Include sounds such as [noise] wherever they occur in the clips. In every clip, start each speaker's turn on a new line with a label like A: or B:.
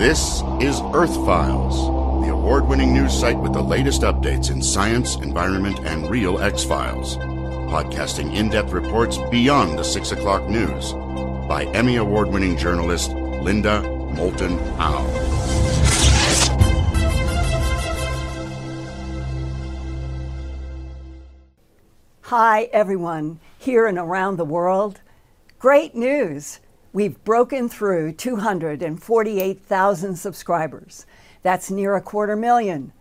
A: This is Earth Files, the award winning news site with the latest updates in science, environment, and real X Files. Podcasting in depth reports beyond the 6 o'clock news by Emmy Award winning journalist Linda Moulton Howe.
B: Hi, everyone, here and around the world. Great news! We've broken through 248,000 subscribers. That's near a quarter million.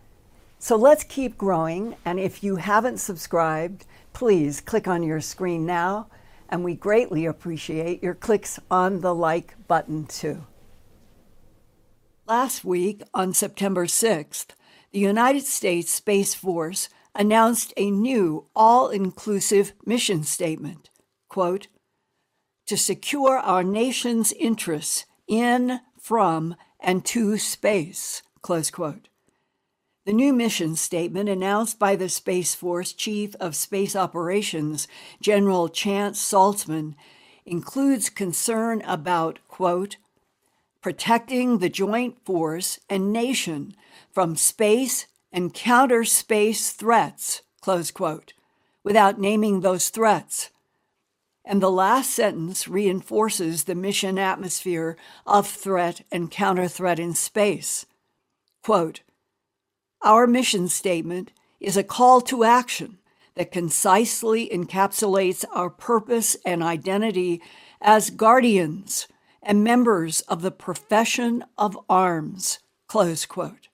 B: So let's keep growing. And if you haven't subscribed, please click on your screen now. And we greatly appreciate your clicks on the like button too. Last week, on September 6th, the United States Space Force announced a new all inclusive mission statement. Quote, to secure our nation's interests in, from, and to space. Close quote. The new mission statement announced by the Space Force Chief of Space Operations, General Chance Saltzman, includes concern about, quote, protecting the joint force and nation from space and counter space threats, close quote, without naming those threats. And the last sentence reinforces the mission atmosphere of threat and counter threat in space. Quote Our mission statement is a call to action that concisely encapsulates our purpose and identity as guardians and members of the profession of arms. Close quote.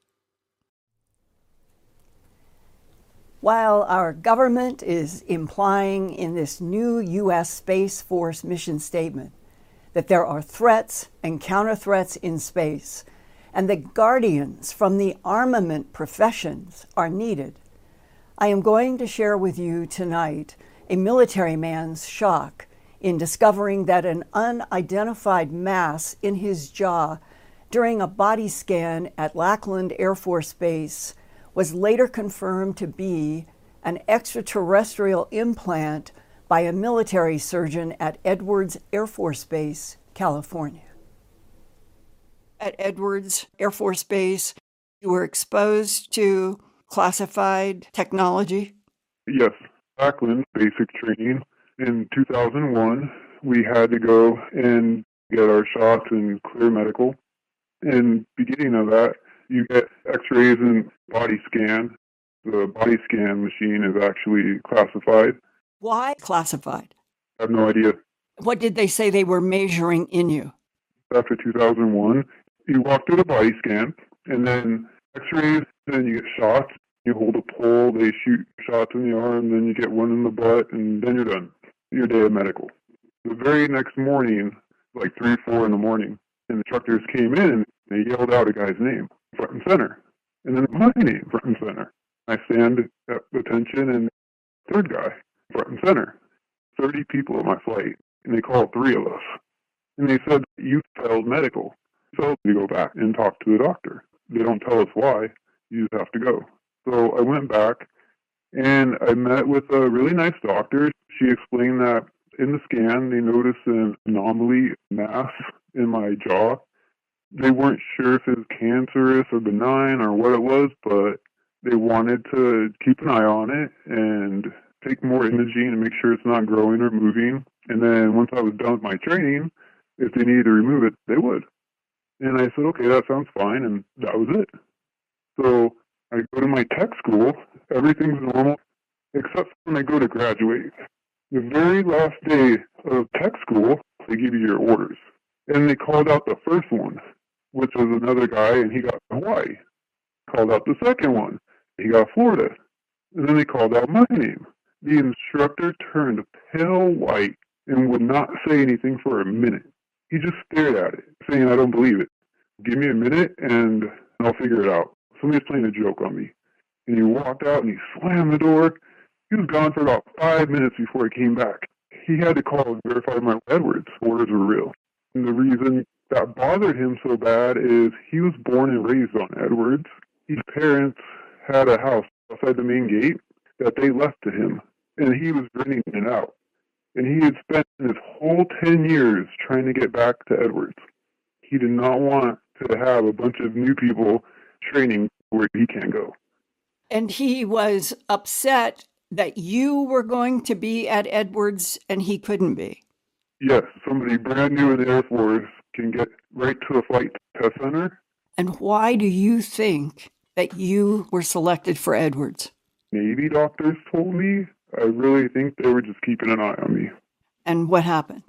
B: While our government is implying in this new U.S. Space Force mission statement that there are threats and counter threats in space, and that guardians from the armament professions are needed, I am going to share with you tonight a military man's shock in discovering that an unidentified mass in his jaw during a body scan at Lackland Air Force Base was later confirmed to be an extraterrestrial implant by a military surgeon at Edwards Air Force Base, California. At Edwards Air Force Base, you were exposed to classified technology?
C: Yes, Lackland basic training. In 2001, we had to go and get our shots and clear medical. In beginning of that, you get x-rays and body scan. The body scan machine is actually classified.
B: Why classified?
C: I have no idea.
B: What did they say they were measuring in you?
C: After 2001, you walk through the body scan, and then x-rays, then you get shots. You hold a pole, they shoot shots in the arm, then you get one in the butt, and then you're done. Your day of medical. The very next morning, like 3 4 in the morning, and the instructors came in and they yelled out a guy's name front and center. And then my name, front and center. I stand at attention and third guy, front and center. 30 people on my flight, and they called three of us. And they said, You failed medical. So we go back and talk to the doctor. They don't tell us why. You just have to go. So I went back and I met with a really nice doctor. She explained that in the scan, they noticed an anomaly mass in my jaw they weren't sure if it was cancerous or benign or what it was, but they wanted to keep an eye on it and take more imaging and make sure it's not growing or moving. And then once I was done with my training, if they needed to remove it, they would. And I said, okay, that sounds fine. And that was it. So I go to my tech school. Everything's normal except when I go to graduate. The very last day of tech school, they give you your orders. And they called out the first one which was another guy, and he got Hawaii. Called out the second one. He got Florida. And then they called out my name. The instructor turned pale white and would not say anything for a minute. He just stared at it, saying, I don't believe it. Give me a minute and I'll figure it out. Somebody's playing a joke on me. And he walked out and he slammed the door. He was gone for about five minutes before he came back. He had to call and verify my Edwards orders were real. And the reason that bothered him so bad is he was born and raised on Edwards. His parents had a house outside the main gate that they left to him, and he was renting it out. And he had spent his whole 10 years trying to get back to Edwards. He did not want to have a bunch of new people training where he can't go.
B: And he was upset that you were going to be at Edwards and he couldn't be.
C: Yes, somebody brand new in the Air Force can get right to a flight test center.
B: And why do you think that you were selected for Edwards?
C: Navy doctors told me. I really think they were just keeping an eye on me.
B: And what happened?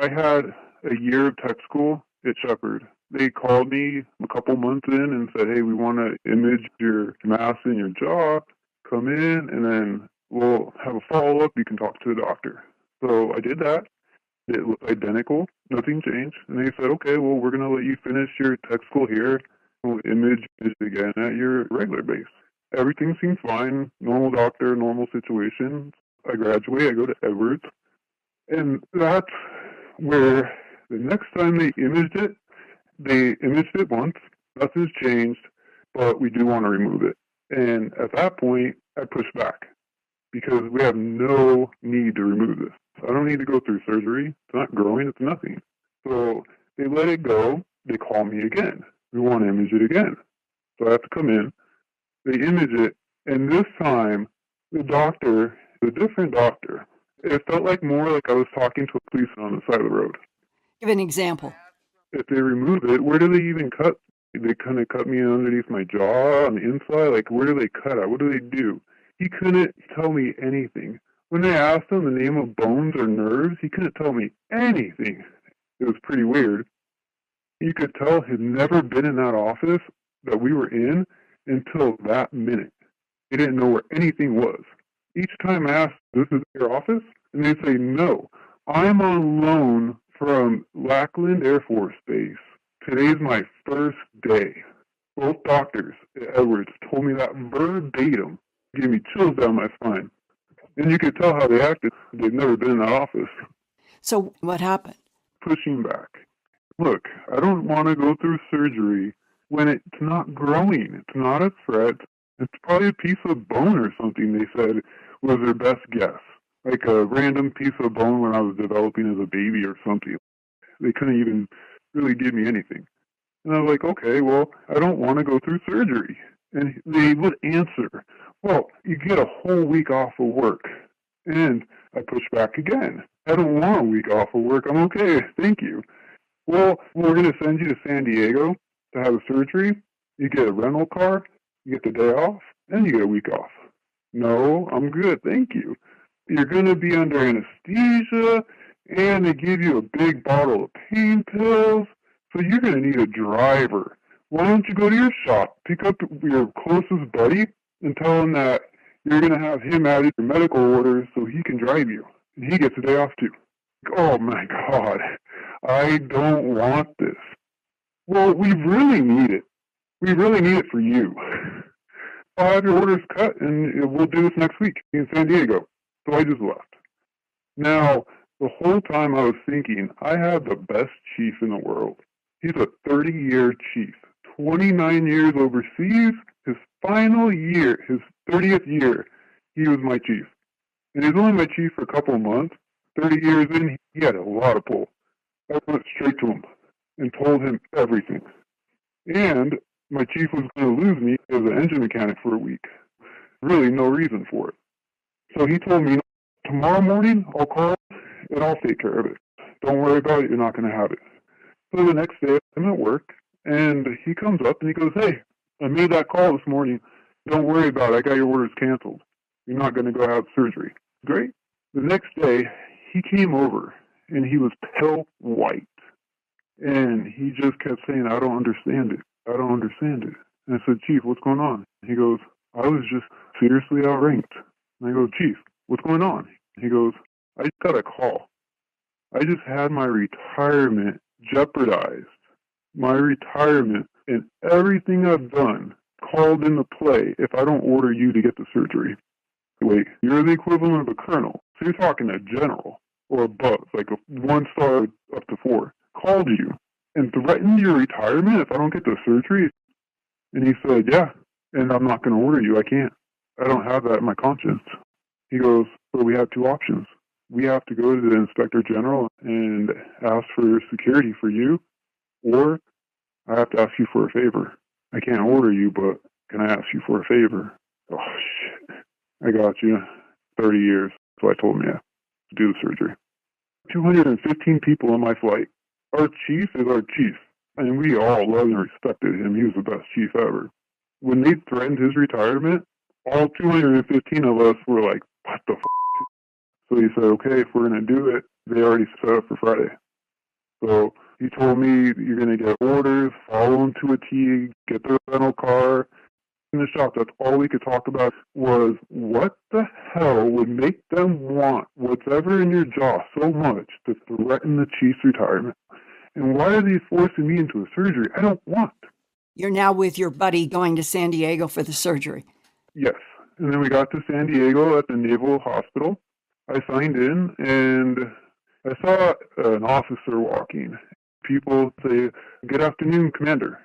C: I had a year of tech school at Sheppard. They called me a couple months in and said, Hey, we want to image your mass and your jaw. Come in and then we'll have a follow up. You can talk to the doctor. So I did that. It looked identical. Nothing changed. And they said, okay, well, we're going to let you finish your tech school here. We'll image it again at your regular base. Everything seems fine. Normal doctor, normal situation. I graduate. I go to Edwards. And that's where the next time they imaged it, they imaged it once. Nothing's changed, but we do want to remove it. And at that point, I pushed back because we have no need to remove this. I don't need to go through surgery. It's not growing. It's nothing. So they let it go. They call me again. We want to image it again. So I have to come in. They image it. And this time, the doctor, a different doctor, it felt like more like I was talking to a policeman on the side of the road.
B: Give an example.
C: If they remove it, where do they even cut? They kind of cut me underneath my jaw on the inside. Like, where do they cut out? What do they do? He couldn't tell me anything. When they asked him the name of bones or nerves, he couldn't tell me anything. It was pretty weird. You could tell he'd never been in that office that we were in until that minute. He didn't know where anything was. Each time I asked, This is your office? And they say, No, I'm on loan from Lackland Air Force Base. Today's my first day. Both doctors at Edwards told me that verbatim. Gave me chills down my spine. And you could tell how they acted. They've never been in that office.
B: So what happened?
C: Pushing back. Look, I don't want to go through surgery when it's not growing. It's not a threat. It's probably a piece of bone or something, they said was their best guess. Like a random piece of bone when I was developing as a baby or something. They couldn't even really give me anything. And I was like, okay, well, I don't want to go through surgery. And they would answer, well, you get a whole week off of work. And I pushed back again. I don't want a week off of work. I'm okay. Thank you. Well, we're going to send you to San Diego to have a surgery. You get a rental car, you get the day off, and you get a week off. No, I'm good. Thank you. You're going to be under anesthesia, and they give you a big bottle of pain pills. So you're going to need a driver. Why don't you go to your shop, pick up your closest buddy, and tell him that you're going to have him add your medical orders so he can drive you. And he gets a day off too. Oh my God, I don't want this. Well, we really need it. We really need it for you. I'll have your orders cut and we'll do this next week in San Diego. So I just left. Now, the whole time I was thinking, I have the best chief in the world. He's a 30 year chief, 29 years overseas. His final year, his 30th year, he was my chief. And he's only my chief for a couple of months. 30 years in, he had a lot of pull. I went straight to him and told him everything. And my chief was going to lose me as an engine mechanic for a week. Really, no reason for it. So he told me, tomorrow morning I'll call and I'll take care of it. Don't worry about it. You're not going to have it. So the next day I'm at work and he comes up and he goes, Hey, I made that call this morning. Don't worry about it. I got your orders canceled. You're not going to go have surgery. Great. The next day he came over and he was pale white. And he just kept saying, I don't understand it. I don't understand it. And I said, Chief, what's going on? He goes, I was just seriously outranked. And I go, Chief, what's going on? He goes, I got a call. I just had my retirement jeopardized. My retirement and everything I've done called into play if I don't order you to get the surgery. Wait, you're the equivalent of a colonel. So you're talking a general or above, like a one star up to four, called you and threatened your retirement if I don't get the surgery? And he said, Yeah, and I'm not going to order you. I can't. I don't have that in my conscience. He goes, But we have two options. We have to go to the inspector general and ask for security for you, or I have to ask you for a favor. I can't order you, but can I ask you for a favor? Oh, shit. I got you. 30 years. So I told him, yeah, to do the surgery. 215 people on my flight. Our chief is our chief. And we all loved and respected him. He was the best chief ever. When they threatened his retirement, all 215 of us were like, what the f-? So he said, okay, if we're going to do it, they already set up for Friday. So he told me you're going to get orders, follow them to a T, get the rental car. In the shop, that's all we could talk about was what the hell would make them want whatever in your jaw so much to threaten the chief's retirement? And why are they forcing me into a surgery I don't want?
B: You're now with your buddy going to San Diego for the surgery.
C: Yes. And then we got to San Diego at the Naval Hospital. I signed in and I saw an officer walking. People say, Good afternoon, Commander.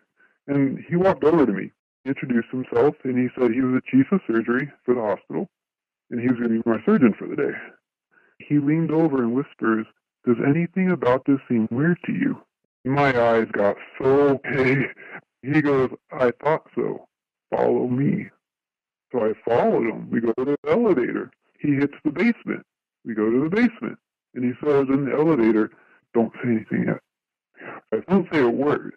C: And he walked over to me, introduced himself, and he said he was the chief of surgery for the hospital and he was going to be my surgeon for the day. He leaned over and whispers, Does anything about this seem weird to you? My eyes got so big. He goes, I thought so. Follow me. So I followed him. We go to the elevator. He hits the basement. We go to the basement. And he says in the elevator, Don't say anything yet. I don't say a word.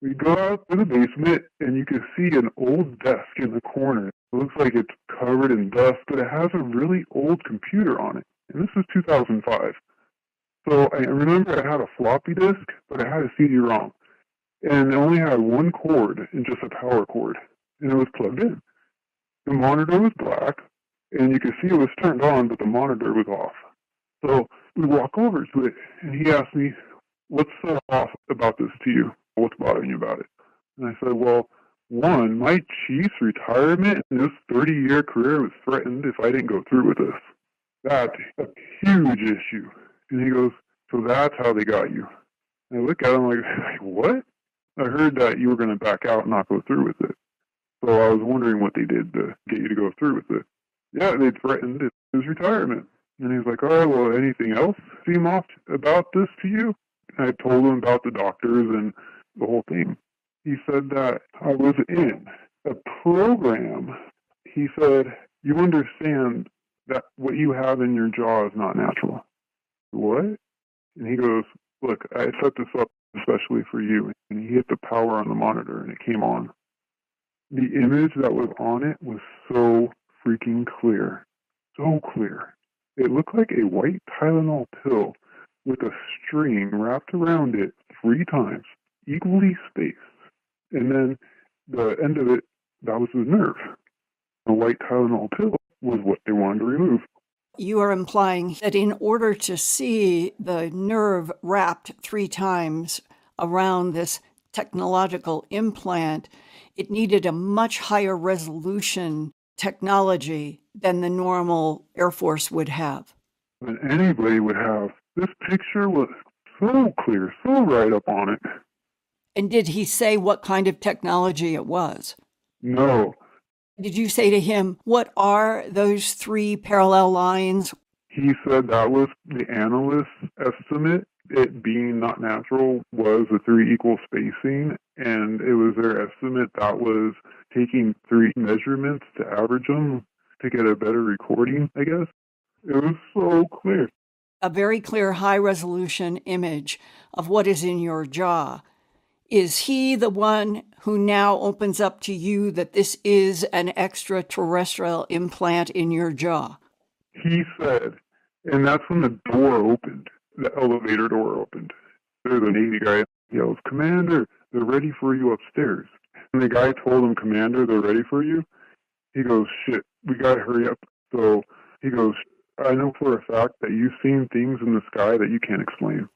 C: We go out to the basement and you can see an old desk in the corner. It looks like it's covered in dust, but it has a really old computer on it. And this is 2005. So I remember I had a floppy disk, but I had a CD-ROM. And it only had one cord and just a power cord. And it was plugged in. The monitor was black, and you could see it was turned on, but the monitor was off. So we walk over to it, and he asked me, What's so off about this to you? What's bothering you about it? And I said, Well, one, my chief's retirement in his 30 year career was threatened if I didn't go through with this. That's a huge issue. And he goes, So that's how they got you. And I look at him like, [laughs] What? I heard that you were going to back out and not go through with it. So I was wondering what they did to get you to go through with it. Yeah, they threatened his retirement. And he's like, oh, well, anything else seem off about this to you? I told him about the doctors and the whole thing. He said that I was in a program. He said, you understand that what you have in your jaw is not natural. What? And he goes, look, I set this up especially for you. And he hit the power on the monitor and it came on. The image that was on it was so freaking clear. So clear. It looked like a white Tylenol pill with a string wrapped around it three times, equally spaced. And then the end of it, that was the nerve. A white Tylenol pill was what they wanted to remove.
B: You are implying that in order to see the nerve wrapped three times around this technological implant, it needed a much higher resolution technology than the normal Air Force would have.
C: Than anybody would have. This picture was so clear, so right up on it.
B: And did he say what kind of technology it was?
C: No.
B: Did you say to him, What are those three parallel lines?
C: He said that was the analyst's estimate it being not natural was the three equal spacing, and it was their estimate that was taking three measurements to average them to get a better recording, I guess. It was so clear.
B: A very clear high resolution image of what is in your jaw. Is he the one who now opens up to you that this is an extraterrestrial implant in your jaw?
C: He said, and that's when the door opened the elevator door opened. There's a Navy guy yells, Commander, they're ready for you upstairs. And the guy told him, Commander, they're ready for you. He goes, shit, we gotta hurry up. So he goes, I know for a fact that you've seen things in the sky that you can't explain.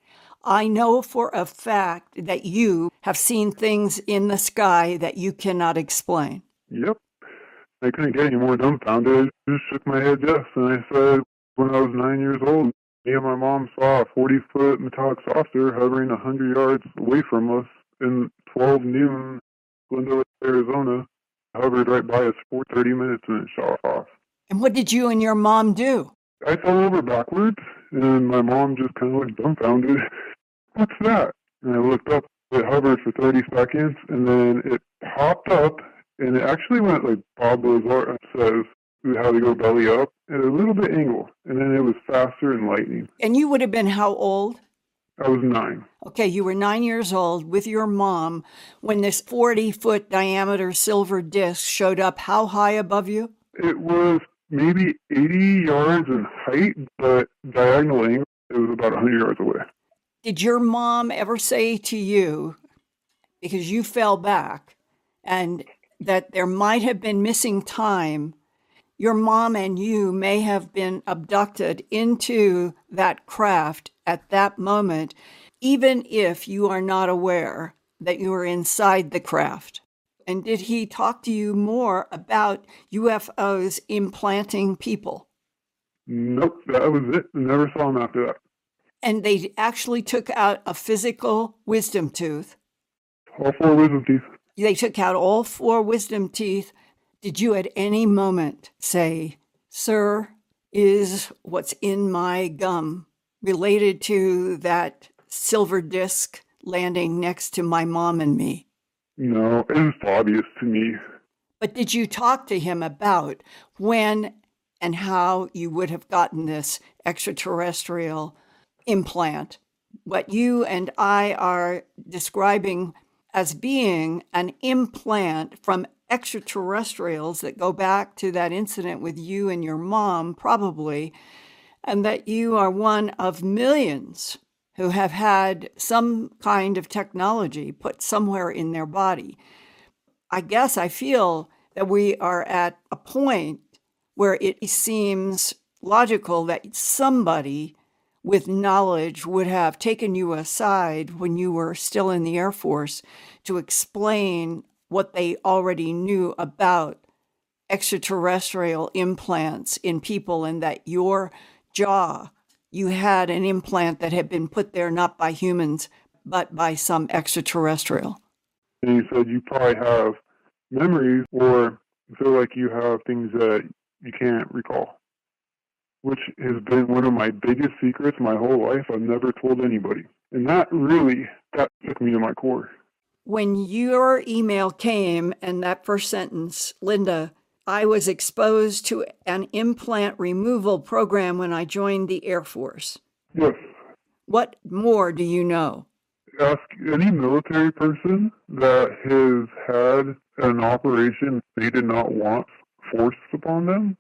B: I know for a fact that you have seen things in the sky that you cannot explain.
C: Yep. I couldn't get any more dumbfounded. I just shook my head yes. And I said, when I was nine years old, me and my mom saw a 40 foot metallic saucer hovering 100 yards away from us in 12 noon, Glendale, Arizona. Hovered right by us for 30 minutes and it shot off.
B: And what did you and your mom do?
C: I fell over backwards and my mom just kind of looked dumbfounded. [laughs] What's that? And I looked up It hovered for 30 seconds and then it popped up and it actually went like Bob Lazar says how to go belly up at a little bit angle. And then it was faster and lightning.
B: And you would have been how old?
C: I was nine.
B: Okay, you were nine years old with your mom when this 40 foot diameter silver disc showed up how high above you?
C: It was maybe 80 yards in height, but diagonal angle, it was about 100 yards away.
B: Did your mom ever say to you, because you fell back, and that there might have been missing time, your mom and you may have been abducted into that craft at that moment, even if you are not aware that you are inside the craft? And did he talk to you more about UFOs implanting people?
C: Nope, that was it. Never saw him after that.
B: And they actually took out a physical wisdom tooth.
C: All four wisdom teeth.
B: They took out all four wisdom teeth. Did you at any moment say, Sir, is what's in my gum related to that silver disc landing next to my mom and me?
C: No, it was obvious to me.
B: But did you talk to him about when and how you would have gotten this extraterrestrial implant? What you and I are describing as being an implant from extraterrestrials that go back to that incident with you and your mom, probably, and that you are one of millions who have had some kind of technology put somewhere in their body. I guess I feel that we are at a point where it seems logical that somebody with knowledge would have taken you aside when you were still in the Air Force to explain what they already knew about extraterrestrial implants in people and that your jaw, you had an implant that had been put there not by humans, but by some extraterrestrial.
C: And he said you probably have memories or feel like you have things that you can't recall which has been one of my biggest secrets my whole life. I've never told anybody. And that really, that took me to my core.
B: When your email came and that first sentence, Linda, I was exposed to an implant removal program when I joined the Air Force.
C: Yes.
B: What more do you know?
C: Ask any military person that has had an operation they did not want forced upon them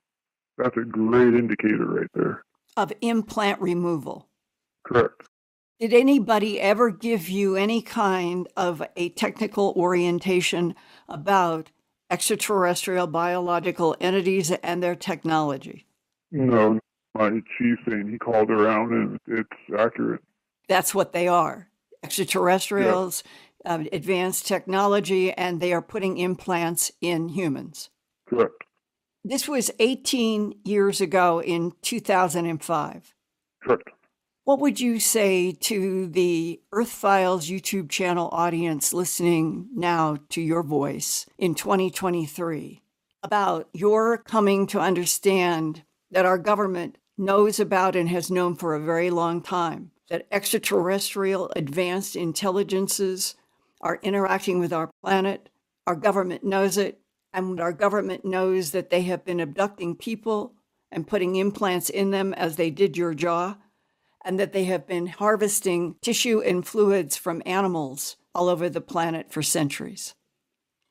C: that's a great indicator right there.
B: Of implant removal.
C: Correct.
B: Did anybody ever give you any kind of a technical orientation about extraterrestrial biological entities and their technology?
C: No, my chief saying he called around and it's accurate.
B: That's what they are extraterrestrials, yeah. uh, advanced technology, and they are putting implants in humans.
C: Correct.
B: This was 18 years ago in 2005.
C: Correct.
B: What would you say to the Earthfiles YouTube channel audience listening now to your voice in 2023 about your coming to understand that our government knows about and has known for a very long time that extraterrestrial advanced intelligences are interacting with our planet? Our government knows it and our government knows that they have been abducting people and putting implants in them as they did your jaw, and that they have been harvesting tissue and fluids from animals all over the planet for centuries.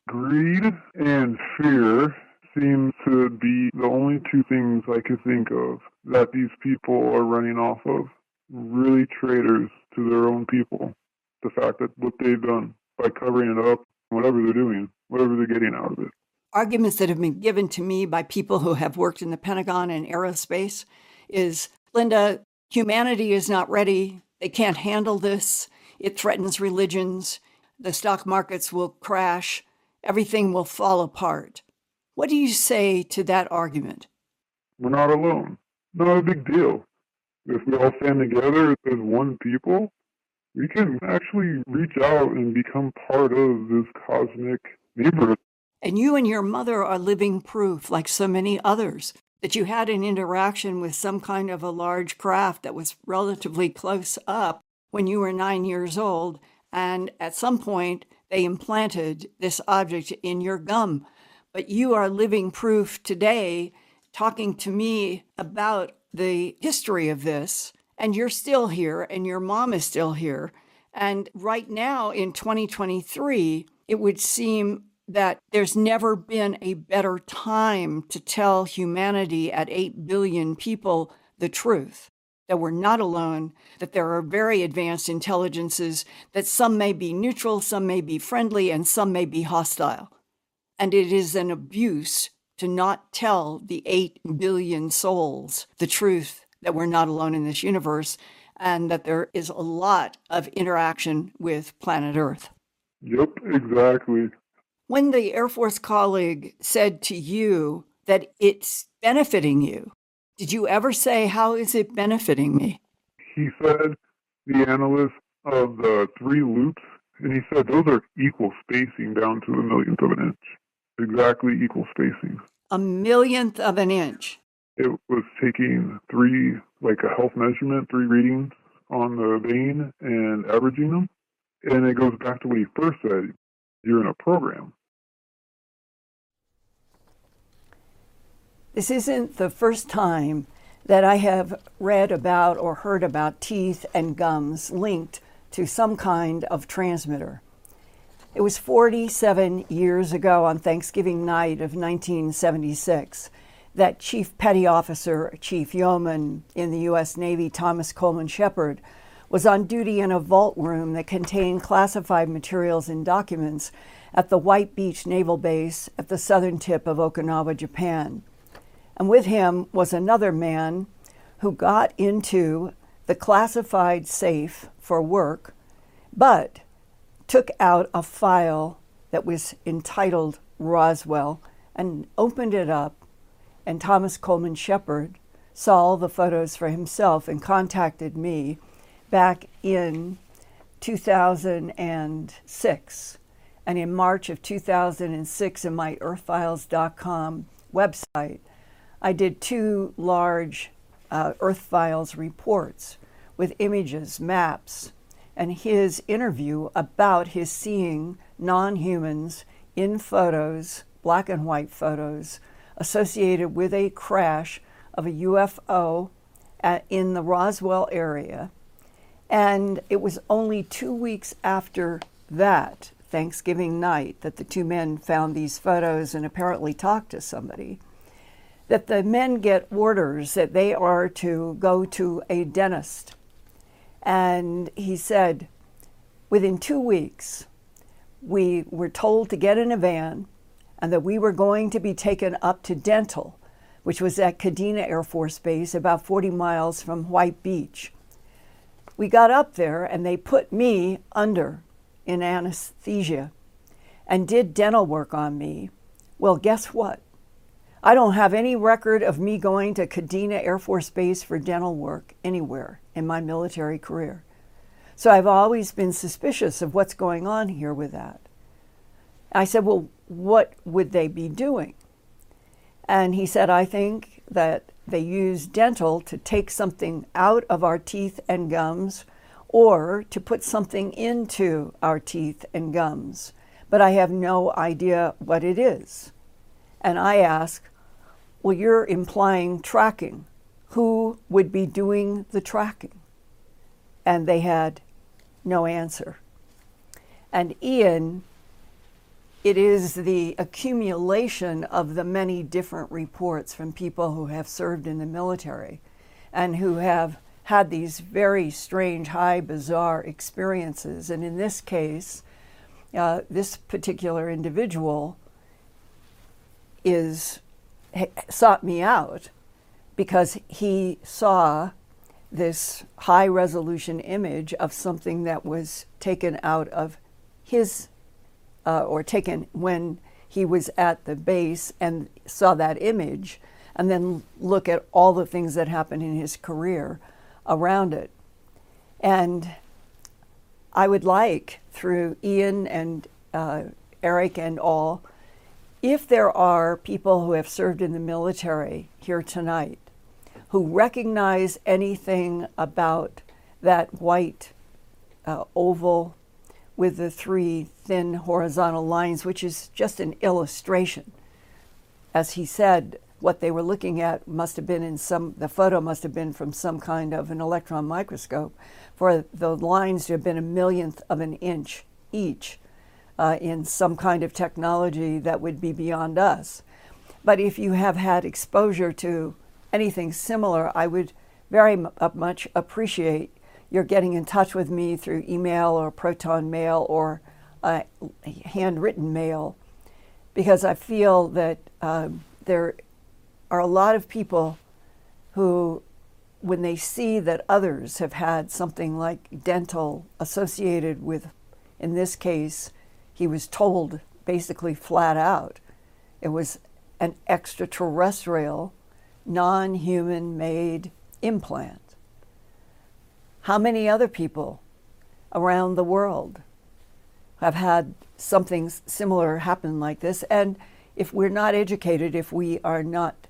C: Greed and fear seem to be the only two things I could think of that these people are running off of. Really traitors to their own people. The fact that what they've done by covering it up, whatever they're doing, whatever they're getting out of it
B: arguments that have been given to me by people who have worked in the Pentagon and aerospace is Linda, humanity is not ready. They can't handle this. It threatens religions. The stock markets will crash. Everything will fall apart. What do you say to that argument?
C: We're not alone. Not a big deal. If we all stand together as one people, we can actually reach out and become part of this cosmic neighborhood.
B: And you and your mother are living proof, like so many others, that you had an interaction with some kind of a large craft that was relatively close up when you were nine years old, And at some point, they implanted this object in your gum. But you are living proof today, talking to me about the history of this. And you're still here, and your mom is still here. And right now in 2023, it would seem that there's never been a better time to tell humanity at 8 billion people the truth that we're not alone, that there are very advanced intelligences, that some may be neutral, some may be friendly, and some may be hostile. And it is an abuse to not tell the 8 billion souls the truth that we're not alone in this universe and that there is a lot of interaction with planet Earth.
C: Yep, exactly.
B: When the Air Force colleague said to you that it's benefiting you, did you ever say, How is it benefiting me?
C: He said, the analyst of the three loops, and he said those are equal spacing down to a millionth of an inch. Exactly equal spacing.
B: A millionth of an inch.
C: It was taking three, like a health measurement, three readings on the vein and averaging them. And it goes back to what he first said you're in a program.
B: This isn't the first time that I have read about or heard about teeth and gums linked to some kind of transmitter. It was 47 years ago on Thanksgiving night of 1976 that Chief Petty Officer, Chief Yeoman in the U.S. Navy, Thomas Coleman Shepard, was on duty in a vault room that contained classified materials and documents at the White Beach Naval Base at the southern tip of Okinawa, Japan. And with him was another man who got into the classified safe for work, but took out a file that was entitled Roswell and opened it up. And Thomas Coleman Shepard saw the photos for himself and contacted me back in 2006. And in March of 2006, in my earthfiles.com website, I did two large uh, Earthfiles reports with images, maps, and his interview about his seeing non humans in photos, black and white photos, associated with a crash of a UFO at, in the Roswell area. And it was only two weeks after that, Thanksgiving night, that the two men found these photos and apparently talked to somebody that the men get orders that they are to go to a dentist. And he said, within two weeks, we were told to get in a van and that we were going to be taken up to dental, which was at Kadena Air Force Base, about 40 miles from White Beach. We got up there and they put me under in anesthesia and did dental work on me. Well, guess what? I don't have any record of me going to Kadena Air Force Base for dental work anywhere in my military career. So I've always been suspicious of what's going on here with that. I said, Well, what would they be doing? And he said, I think that they use dental to take something out of our teeth and gums or to put something into our teeth and gums. But I have no idea what it is. And I ask, well, you're implying tracking. Who would be doing the tracking? And they had no answer. And Ian, it is the accumulation of the many different reports from people who have served in the military and who have had these very strange, high, bizarre experiences. And in this case, uh, this particular individual is sought me out because he saw this high resolution image of something that was taken out of his, uh, or taken when he was at the base and saw that image, and then look at all the things that happened in his career around it. And I would like, through Ian and uh, Eric and all, if there are people who have served in the military here tonight who recognize anything about that white uh, oval with the three thin horizontal lines, which is just an illustration. As he said, what they were looking at must have been in some, the photo must have been from some kind of an electron microscope, for the lines to have been a millionth of an inch each uh, in some kind of technology that would be beyond us. But if you have had exposure to anything similar, I would very much appreciate your getting in touch with me through email or proton mail or uh, handwritten mail because I feel that um, there are a lot of people who, when they see that others have had something like dental associated with, in this case, he was told basically flat out it was an extraterrestrial, non human made implant. How many other people around the world have had something similar happen like this? And if we're not educated, if we are not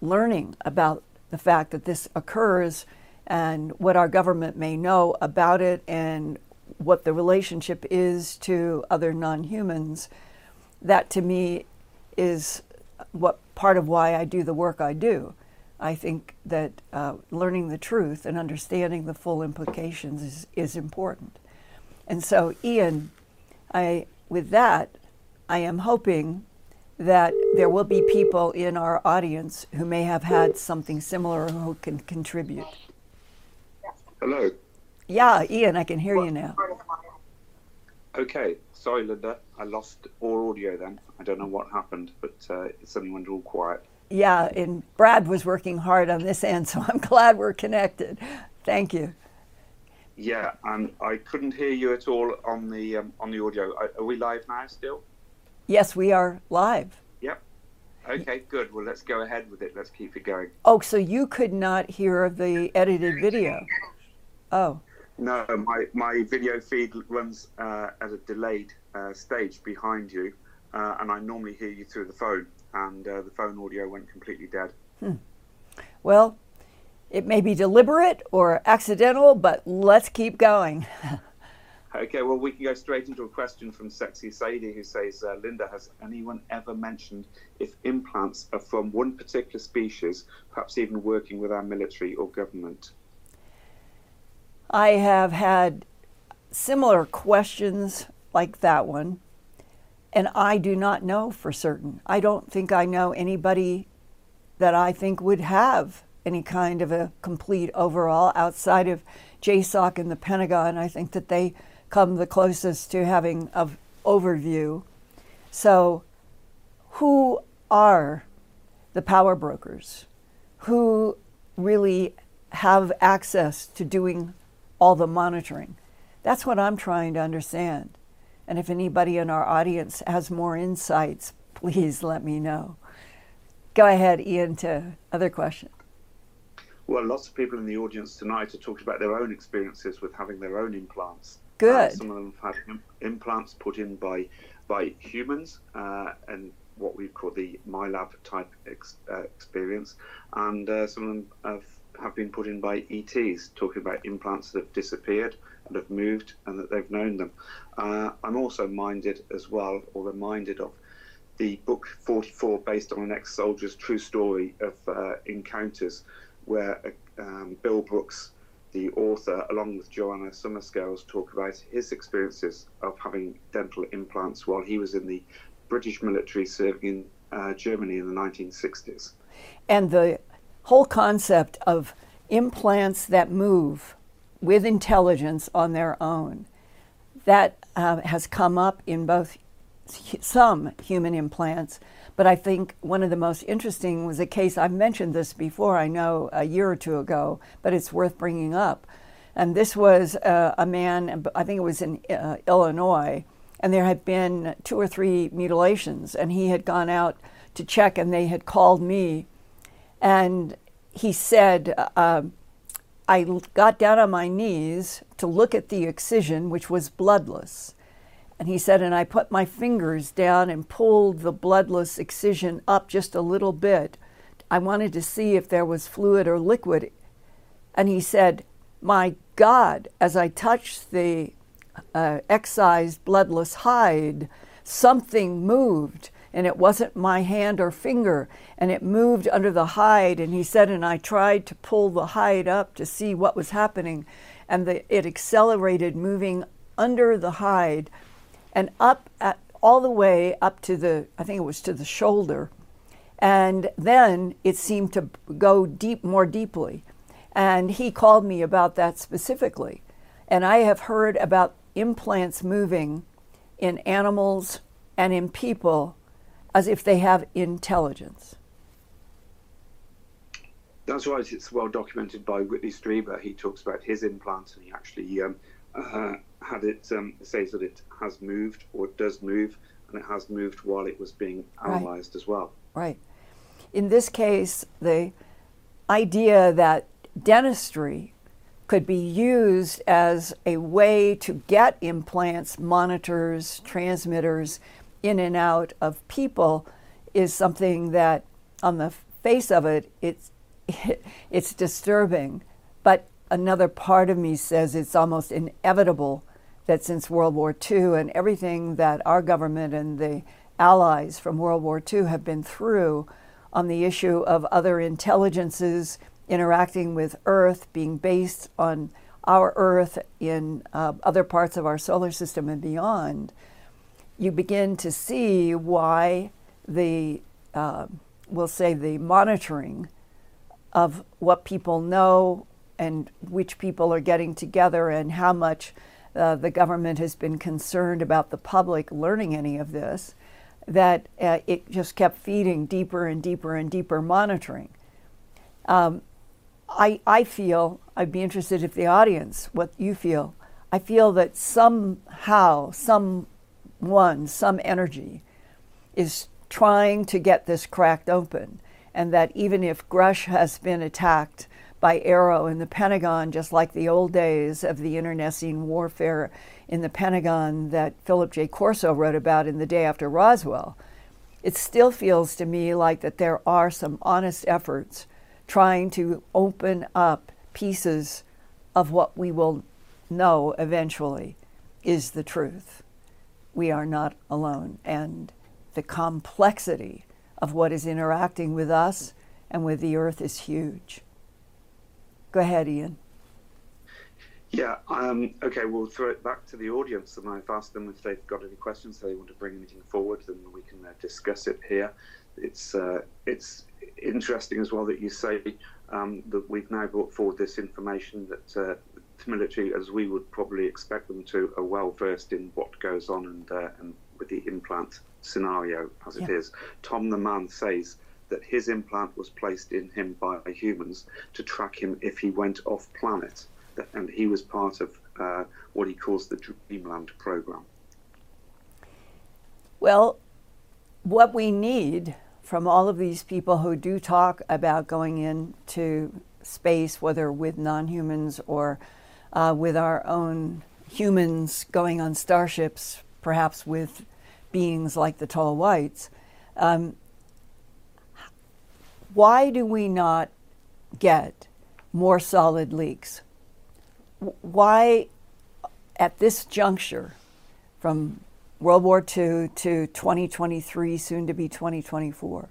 B: learning about the fact that this occurs and what our government may know about it and what the relationship is to other non humans, that to me is what part of why I do the work I do. I think that uh, learning the truth and understanding the full implications is, is important. And so, Ian, I, with that, I am hoping that there will be people in our audience who may have had something similar or who can contribute.
D: Hello.
B: Yeah, Ian, I can hear you now.
D: Okay, sorry, Linda. I lost all audio then. I don't know what happened, but uh, it suddenly went all quiet.
B: Yeah, and Brad was working hard on this end, so I'm [laughs] glad we're connected. Thank you.
D: Yeah, and I couldn't hear you at all on the um, on the audio. Are, are we live now still?
B: Yes, we are live.
D: Yep. Okay, good. Well, let's go ahead with it. Let's keep it going.
B: Oh, so you could not hear the edited video? Oh.
D: No, my, my video feed runs uh, at a delayed uh, stage behind you, uh, and I normally hear you through the phone, and uh, the phone audio went completely dead.
B: Hmm. Well, it may be deliberate or accidental, but let's keep going. [laughs]
D: okay, well, we can go straight into a question from Sexy Sadie, who says, uh, Linda, has anyone ever mentioned if implants are from one particular species, perhaps even working with our military or government?
B: I have had similar questions like that one, and I do not know for certain. I don't think I know anybody that I think would have any kind of a complete overall outside of JSOC and the Pentagon. I think that they come the closest to having an overview. So, who are the power brokers? Who really have access to doing all the monitoring. That's what I'm trying to understand. And if anybody in our audience has more insights, [laughs] please let me know. Go ahead, Ian, to other questions.
D: Well, lots of people in the audience tonight are talking about their own experiences with having their own implants.
B: Good.
D: Uh, some of them have had implants put in by by humans uh, and what we call the MILAB type ex, uh, experience, and uh, some of them have have been put in by ETs, talking about implants that have disappeared and have moved and that they've known them. Uh, I'm also minded as well, or reminded of, the book 44, based on an ex soldier's true story of uh, encounters, where uh, um, Bill Brooks, the author, along with Joanna Summerscales, talk about his experiences of having dental implants while he was in the British military serving in uh, Germany in the 1960s.
B: And the whole concept of implants that move with intelligence on their own that uh, has come up in both some human implants but i think one of the most interesting was a case i've mentioned this before i know a year or two ago but it's worth bringing up. And this was uh, a man i think it was in uh, illinois and there had been two or three mutilations and he had gone out to check and they had called me and he said, uh, I got down on my knees to look at the excision, which was bloodless. And he said, and I put my fingers down and pulled the bloodless excision up just a little bit. I wanted to see if there was fluid or liquid. And he said, My God, as I touched the uh, excised bloodless hide, something moved and it wasn't my hand or finger, and it moved under the hide. And he said, and I tried to pull the hide up to see what was happening, and the, it accelerated, moving under the hide and up at, all the way up to the, I think it was to the shoulder. And then it seemed to go deep, more deeply. And he called me about that specifically. And I have heard about implants moving in animals and in people as if they have intelligence.
D: That's right. It's well documented by Whitley Strieber. He talks about his implant, and he actually um, uh, had it um, says that it has moved or does move, and it has moved while it was being analysed
B: right.
D: as well.
B: Right. In this case, the idea that dentistry could be used as a way to get implants, monitors, transmitters in and out of people is something that, on the face of it, it's it, [laughs] it's disturbing. But another part of me says it's almost inevitable that since World War II and everything that our government and the allies from World War II have been through on the issue of other intelligences interacting with Earth, being based on our Earth in uh, other parts of our solar system and beyond, you begin to see why the, uh, we'll say, the monitoring of what people know and which people are getting together and how much uh, the government has been concerned about the public learning any of this, that uh, it just kept feeding deeper and deeper and deeper monitoring. Um, I, I feel, I'd be interested if the audience, what you feel. I feel that somehow, some one, some energy, is trying to get this cracked open. And that even if Grusch has been attacked by AARO in the Pentagon, just like the old days of the internecine warfare in the Pentagon that Philip J. Corso wrote about in the day after Roswell, it still feels to me like that there are some honest efforts trying to open up pieces of what we will know eventually is the truth we are not alone. And the complexity of what is interacting with us and with the earth is huge. Go ahead, Ian.
D: Yeah, um, okay, we'll throw it back to the audience and I've asked them if they've got any questions, they want to bring anything forward, then we can uh, discuss it here. It's, uh, it's interesting as well that you say um, that we've now brought forward this information that uh, military, as we would probably expect them to, are well versed in what goes on and, uh, and with the implant scenario as yeah. it is. Tom the man says that his implant was placed in him by humans to track him if he went off planet, and he was part of uh, what he calls the Dreamland program.
B: Well, what we need from all of these people who do talk about going into space, whether with non humans or uh, with our own humans going on starships, perhaps with beings like the tall whites. Um, why do we not get more solid leaks? Why, at this juncture, from World War II to 2023, soon to be 2024,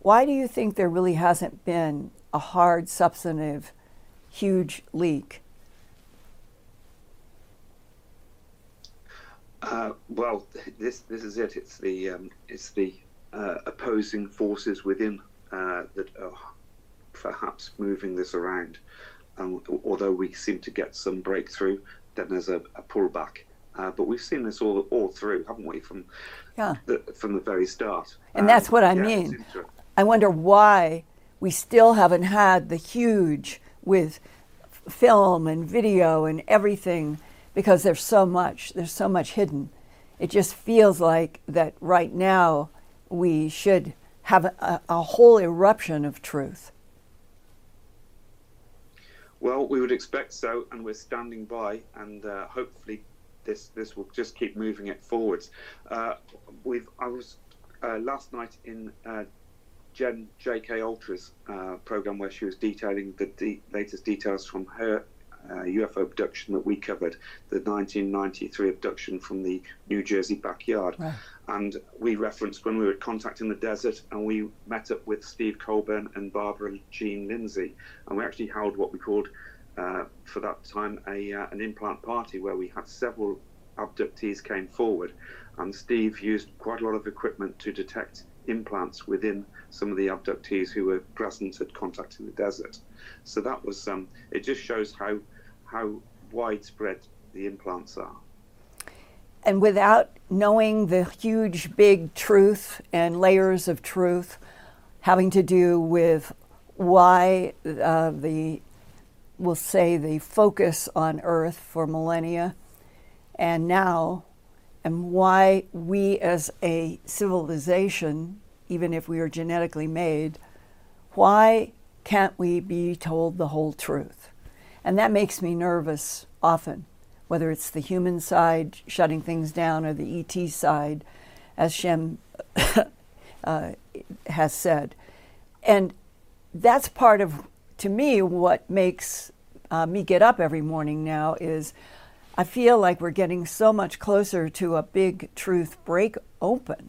B: why do you think there really hasn't been a hard, substantive huge leak?
D: Uh, well, this this is it. It's the um, it's the uh, opposing forces within uh, that are perhaps moving this around. Um, although we seem to get some breakthrough, then there's a, a pullback. Uh, but we've seen this all all through, haven't we? From yeah. the, from the very start.
B: And um, that's what I yeah, mean. I wonder why we still haven't had the huge with film and video and everything because there's so much there's so much hidden. It just feels like that right now we should have a, a whole eruption of truth.
D: Well we would expect so and we're standing by and uh, hopefully this this will just keep moving it forwards. Uh, we've i was uh, last night in uh, Jen J.K. Ultra's uh, program where she was detailing the de- latest details from her uh, UFO abduction that we covered, the 1993 abduction from the New Jersey backyard. Right. And we referenced when we were contact in the desert and we met up with Steve Colbern and Barbara Jean Lindsay. And we actually held what we called, uh, for that time, a, uh, an implant party where we had several abductees came forward. And Steve used quite a lot of equipment to detect implants within some of the abductees who were present at contact in the desert. So that was um, it. Just shows how how widespread the implants are.
B: And without knowing the huge, big truth and layers of truth having to do with why uh, the, we'll say, the focus on Earth for millennia and now, and why we as a civilization, even if we are genetically made, why can't we be told the whole truth? And that makes me nervous often, whether it's the human side shutting things down or the ET side, as Shem [laughs] uh, has said. And that's part of, to me, what makes uh, me get up every morning now is I feel like we're getting so much closer to a big truth break open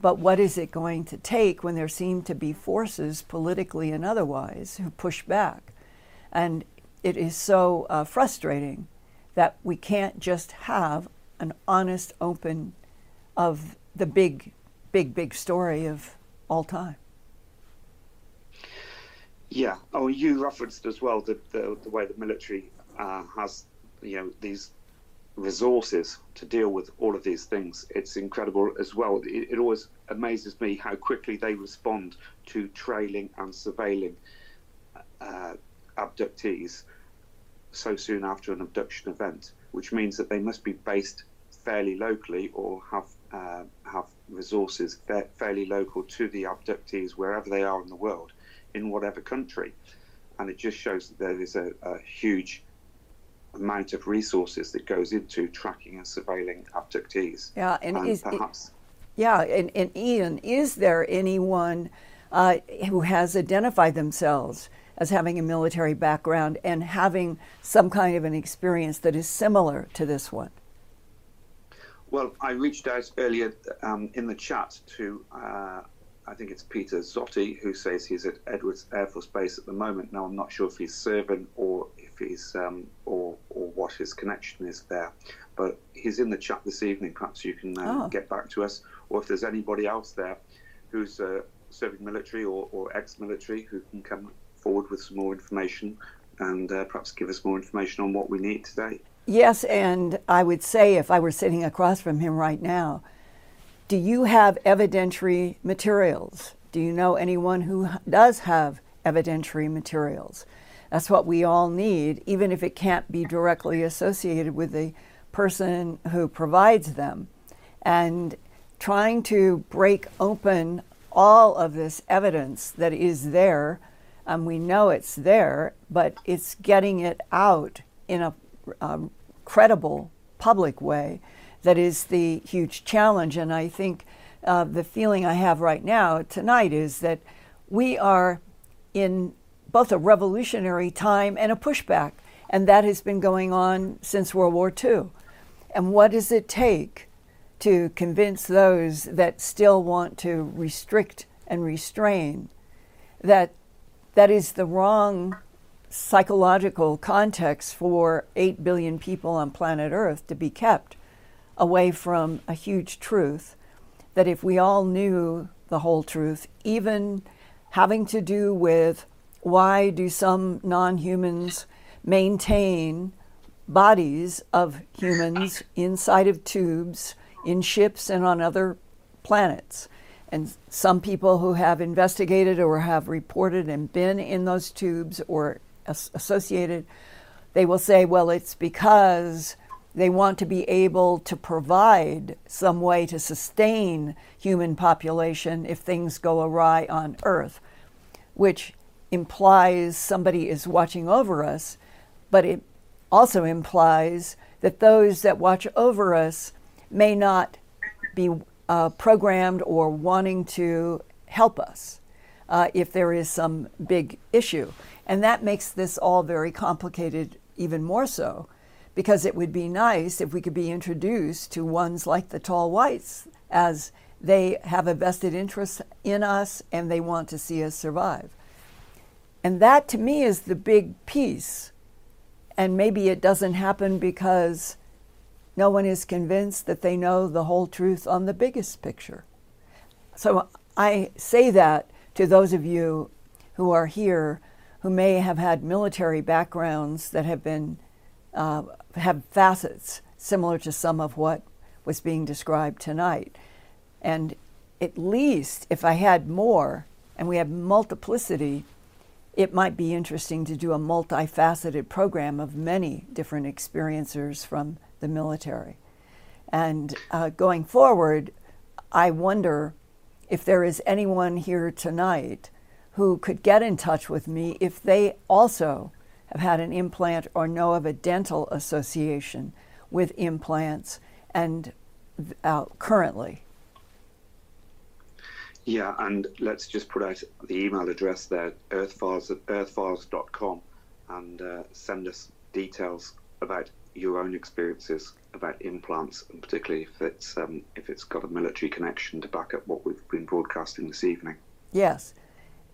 B: but what is it going to take when there seem to be forces, politically and otherwise, who push back? And it is so uh, frustrating that we can't just have an honest, open of the big, big, big story of all time.
D: Yeah. Oh, you referenced as well the, the, the way the military uh, has, you know, these resources to deal with all of these things. It's incredible as well. It, it, always amazes me how quickly they respond to trailing and surveilling uh, abductees so soon after an abduction event, which means that they must be based fairly locally or have uh, have resources fa- fairly local to the abductees wherever they are in the world, in whatever country. And it just shows that there is a, a huge amount of resources that goes into tracking and surveilling abductees.
B: Yeah, and, and is, perhaps. Yeah, and, and Ian, is there anyone uh, who has identified themselves as having a military background and having some kind of an experience that is similar to this one?
D: Well, I reached out earlier um, in the chat to, uh, I think it's Peter Zotti, who says he's at Edwards Air Force Base at the moment. Now, I'm not sure if he's serving or he's um, or or what his connection is there. But he's in the chat this evening. Perhaps you can uh, oh. get back to us, or if there's anybody else there who's uh, serving military or, or ex-military who can come forward with some more information and uh, perhaps give us more information on what we need today.
B: Yes, and I would say if I were sitting across from him right now, do you have evidentiary materials? Do you know anyone who does have evidentiary materials? That's what we all need, even if it can't be directly associated with the person who provides them. And trying to break open all of this evidence that is there, um, we know it's there, but it's getting it out in a, a credible public way that is the huge challenge. And I think uh, the feeling I have right now tonight is that we are in both a revolutionary time and a pushback. And that has been going on since World War II. And what does it take to convince those that still want to restrict and restrain that that is the wrong psychological context for 8 billion people on planet Earth to be kept away from a huge truth? That if we all knew the whole truth, even having to do with why do some non humans maintain bodies of humans inside of tubes in ships and on other planets? And some people who have investigated or have reported and been in those tubes or as- associated, they will say, well, it's because they want to be able to provide some way to sustain human population if things go awry on Earth, which implies somebody is watching over us, but it also implies that those that watch over us may not be uh, programmed or wanting to help us uh, if there is some big issue. And that makes this all very complicated, even more so, because it would be nice if we could be introduced to ones like the tall whites as they have a vested interest in us and they want to see us survive. And that to me is the big piece. And maybe it doesn't happen because no one is convinced that they know the whole truth on the biggest picture. So I say that to those of you who are here who may have had military backgrounds that have been uh, have facets similar to some of what was being described tonight. And at least if I had more and we have multiplicity, it might be interesting to do a multifaceted program of many different experiencers from the military. And uh, going forward, I wonder if there is anyone here tonight who could get in touch with me if they also have had an implant or know of a dental association with implants and uh, currently.
D: Yeah, and let's just put out the email address there, earthfiles at earthfiles.com, and uh, send us details about your own experiences about implants, and particularly if it's um, if it's got a military connection to back up what we've been broadcasting this evening.
B: Yes,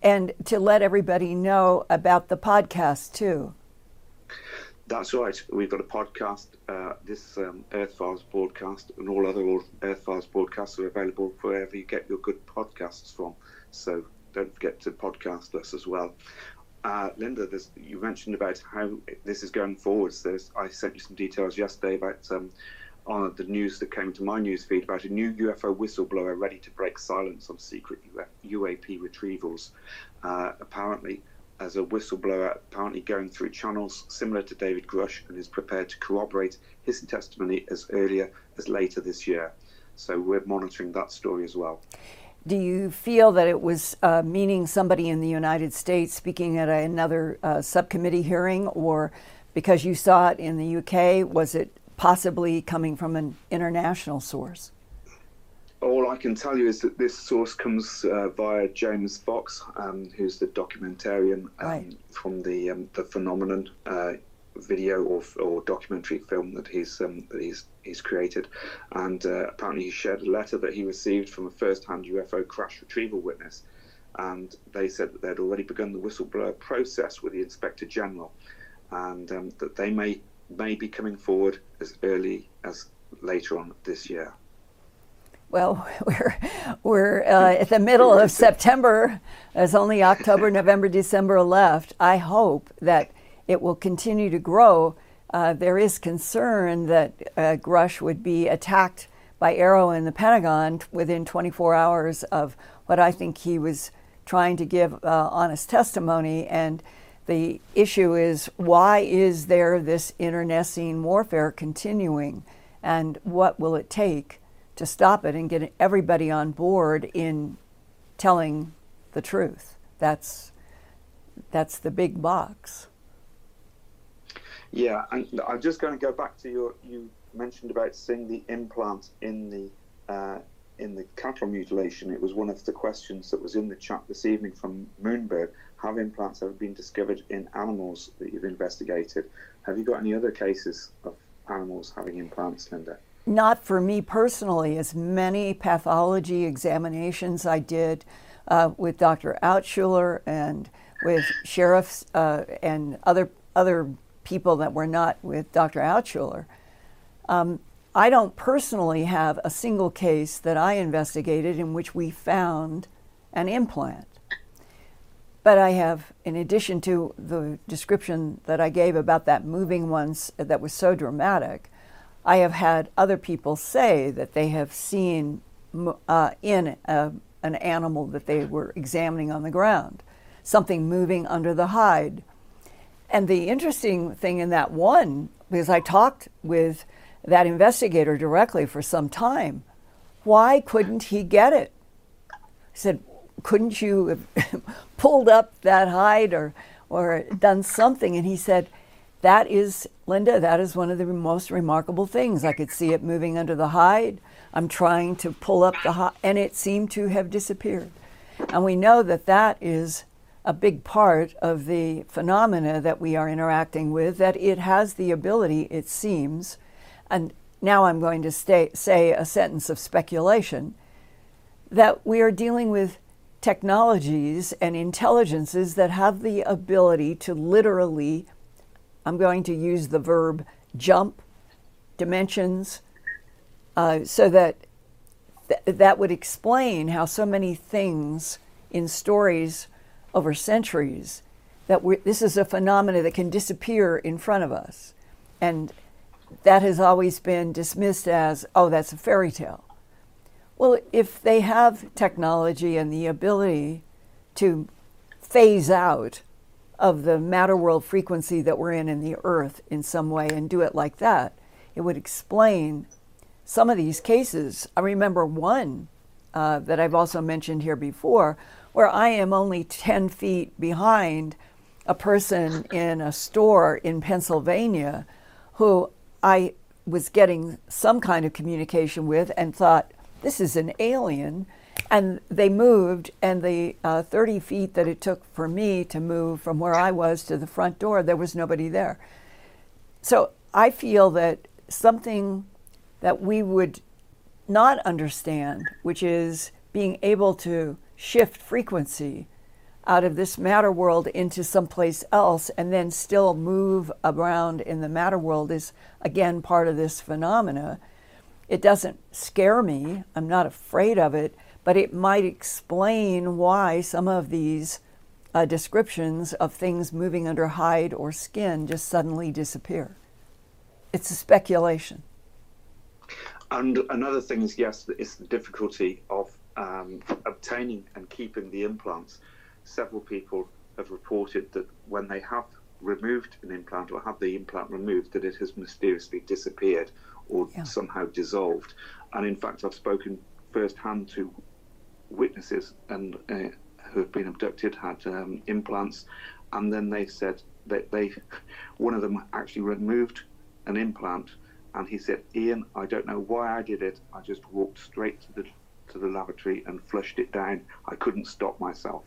B: and to let everybody know about the podcast too.
D: That's right. We've got a podcast. Uh, this um, Earth Files broadcast and all other Earth Files broadcasts are available wherever you get your good podcasts from. So don't forget to podcast us as well. Uh, Linda, you mentioned about how this is going forwards. I sent you some details yesterday about um, on the news that came to my news feed about a new UFO whistleblower ready to break silence on secret UAP retrievals. Uh, apparently, as a whistleblower, apparently going through channels similar to David Grusch, and is prepared to corroborate his testimony as earlier as later this year. So we're monitoring that story as well.
B: Do you feel that it was uh, meaning somebody in the United States speaking at another uh, subcommittee hearing, or because you saw it in the UK, was it possibly coming from an international source?
D: All I can tell you is that this source comes uh, via James Fox, um, who's the documentarian um, right. from the um, the phenomenon uh, video or, or documentary film that he's um, that he's he's created, and uh, apparently he shared a letter that he received from a first-hand UFO crash retrieval witness, and they said that they'd already begun the whistleblower process with the Inspector General, and um, that they may may be coming forward as early as later on this year.
B: Well, [laughs] we're we're uh, at the middle of [laughs] September. There's only October, November, December left. I hope that it will continue to grow. Uh, there is concern that uh, Grusch would be attacked by AARO in the Pentagon within 24 hours of what I think he was trying to give uh, honest testimony. And the issue is why is there this internecine warfare continuing? And what will it take to stop it and get everybody on board in telling the truth? That's, that's the big box.
D: Yeah, and I'm just going to go back to your. You mentioned about seeing the implant in the uh, in the cattle mutilation. It was one of the questions that was in the chat this evening from Moonbird. Have implants ever been discovered in animals that you've investigated? Have you got any other cases of animals having implants, Linda?
B: Not for me personally. As many pathology examinations I did uh, with Dr. Altshuler and with sheriffs uh, and other other people that were not with Dr. Altshuler. Um, I don't personally have a single case that I investigated in which we found an implant. But I have, in addition to the description that I gave about that moving ones that was so dramatic, I have had other people say that they have seen uh, in a, an animal that they were examining on the ground something moving under the hide and the interesting thing in that one, because I talked with that investigator directly for some time, why couldn't he get it? I said, couldn't you have [laughs] pulled up that hide or, or done something? And he said, that is, Linda, that is one of the most remarkable things. I could see it moving under the hide. I'm trying to pull up the hide, and it seemed to have disappeared. And we know that that is a big part of the phenomena that we are interacting with, that it has the ability, it seems, and now I'm going to stay, say a sentence of speculation, that we are dealing with technologies and intelligences that have the ability to literally, I'm going to use the verb jump dimensions, uh, so that th- that would explain how so many things in stories over centuries that this is a phenomena that can disappear in front of us. And that has always been dismissed as, oh, that's a fairy tale. Well, if they have technology and the ability to phase out of the matter world frequency that we're in in the earth in some way and do it like that, it would explain some of these cases. I remember one uh, that I've also mentioned here before where I am only 10 feet behind a person in a store in Pennsylvania who I was getting some kind of communication with and thought, this is an alien. And they moved, and the uh, 30 feet that it took for me to move from where I was to the front door, there was nobody there. So I feel that something that we would not understand, which is being able to shift frequency out of this matter world into someplace else and then still move around in the matter world is again part of this phenomena. It doesn't scare me, I'm not afraid of it, but it might explain why some of these uh, descriptions of things moving under hide or skin just suddenly disappear. It's a speculation.
D: And another thing is, yes, it's the difficulty of um, obtaining and keeping the implants, several people have reported that when they have removed an implant or have the implant removed, that it has mysteriously disappeared or yeah. somehow dissolved. And in fact, I've spoken firsthand to witnesses and uh, who have been abducted had um, implants, and then they said that they, [laughs] one of them actually removed an implant, and he said, "Ian, I don't know why I did it. I just walked straight to the to the lavatory and flushed it down. I couldn't stop myself.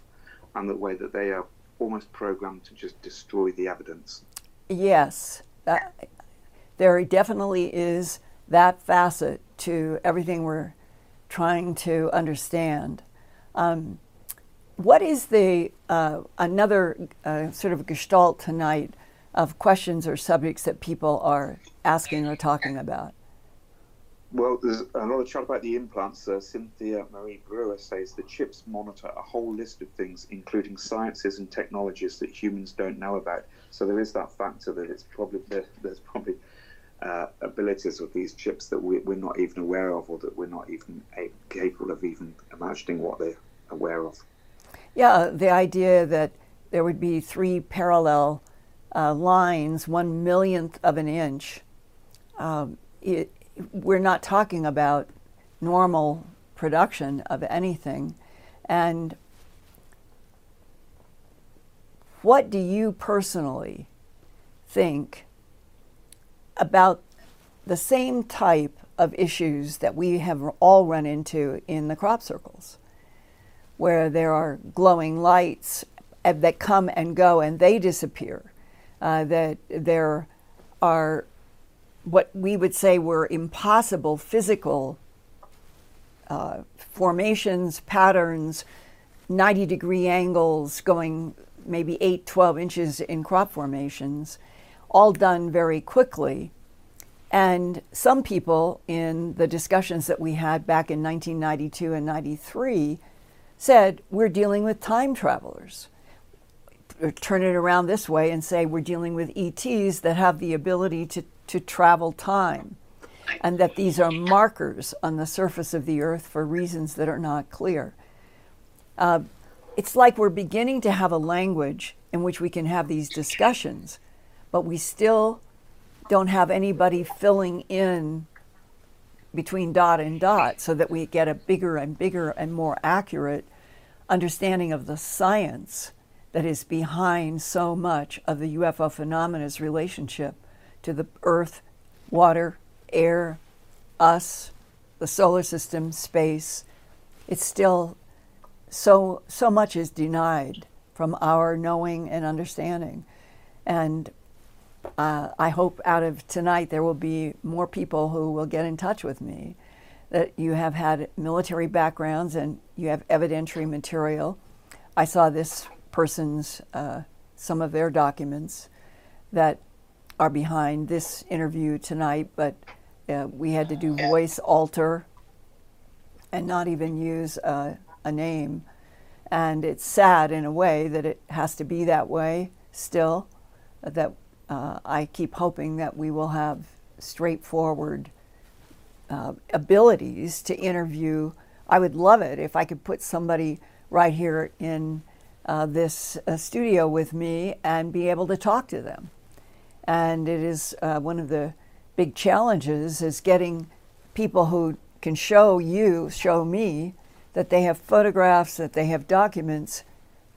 D: And the way that they are almost programmed to just destroy the evidence.
B: Yes, there definitely is that facet to everything we're trying to understand. Um, what is the uh, another uh, sort of gestalt tonight of questions or subjects that people are asking or talking about?
D: Well, there's another chat about the implants. Uh, Cynthia Marie Brewer says the chips monitor a whole list of things, including sciences and technologies that humans don't know about. So there is that factor that it's probably there's probably uh, abilities of these chips that we, are not even aware of, or that we're not even capable of even imagining what they're aware of.
B: Yeah, the idea that there would be three parallel uh, lines, one millionth of an inch. Um, it, we're not talking about normal production of anything. And what do you personally think about the same type of issues that we have all run into in the crop circles, where there are glowing lights that come and go and they disappear, uh, that there are what we would say were impossible physical uh, formations, patterns, 90 degree angles going maybe 8, 12 inches in crop formations, all done very quickly. And some people in the discussions that we had back in 1992 and 93 said, We're dealing with time travelers. Turn it around this way and say, We're dealing with ETs that have the ability to to travel time, and that these are markers on the surface of the earth for reasons that are not clear. Uh, it's like we're beginning to have a language in which we can have these discussions, but we still don't have anybody filling in between dot and dot so that we get a bigger and bigger and more accurate understanding of the science that is behind so much of the UFO phenomena's relationship to the earth, water, air, us, the solar system, space. It's still so so much is denied from our knowing and understanding. And uh, I hope out of tonight there will be more people who will get in touch with me that you have had military backgrounds and you have evidentiary material. I saw this person's, uh, some of their documents that are behind this interview tonight, but uh, we had to do voice alter and not even use a, a name. And it's sad in a way that it has to be that way still, that uh, I keep hoping that we will have straightforward uh, abilities to interview. I would love it if I could put somebody right here in uh, this uh, studio with me and be able to talk to them. And it is uh, one of the big challenges is getting people who can show you, show me, that they have photographs, that they have documents,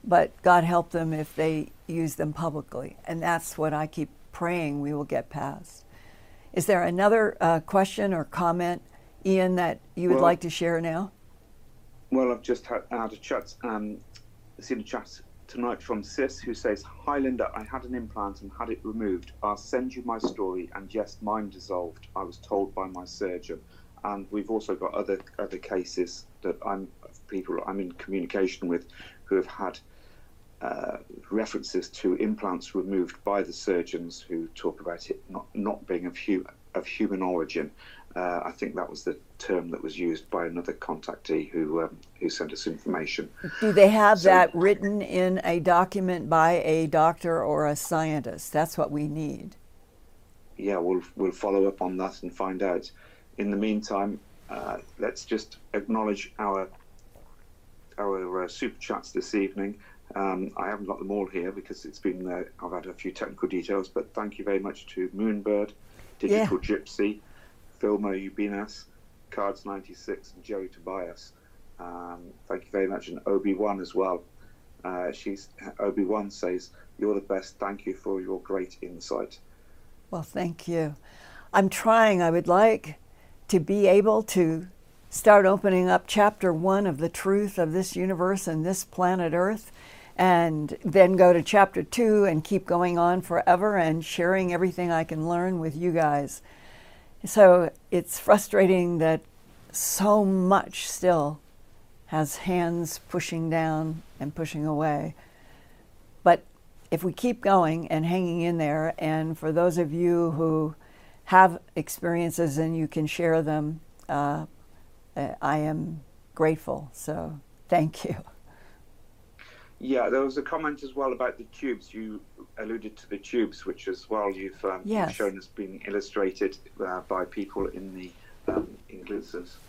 B: but God help them if they use them publicly. And that's what I keep praying we will get past. Is there another uh, question or comment, Ian, that you would well, like to share now?
D: Well, I've just had, had a chat, um, seen a chat tonight from Sis who says, Hi Linda, I had an implant and had it removed. I'll send you my story. And yes, mine dissolved. I was told by my surgeon. And we've also got other other cases that I'm people I'm in communication with who have had uh, references to implants removed by the surgeons who talk about it not, not being of, hu- of human origin. Uh, I think that was the term that was used by another contactee who um, who sent us information.
B: Do they have so, that written in a document by a doctor or a scientist? That's what we need.
D: Yeah, we'll we'll follow up on that and find out. In the meantime, uh, let's just acknowledge our our uh, super chats this evening. Um, I haven't got them all here because it's been uh, I've had a few technical details, but thank you very much to Moonbird, Digital yeah. Gypsy, Filmo Ubinas, Cards 96, and Joey Tobias. Um, thank you very much, and Obi Wan as well. Uh, she's Obi Wan says, "You're the best. Thank you for your great insight."
B: Well, thank you. I'm trying. I would like to be able to start opening up chapter one of the truth of this universe and this planet Earth and then go to chapter two and keep going on forever and sharing everything I can learn with you guys. So it's frustrating that so much still has hands pushing down and pushing away. But if we keep going and hanging in there, and for those of you who have experiences and you can share them, uh, I am grateful. So thank you.
D: Yeah, there was a comment as well about the tubes. You alluded to the tubes, which as well you've, um, yes. shown us being illustrated uh, by people in the um,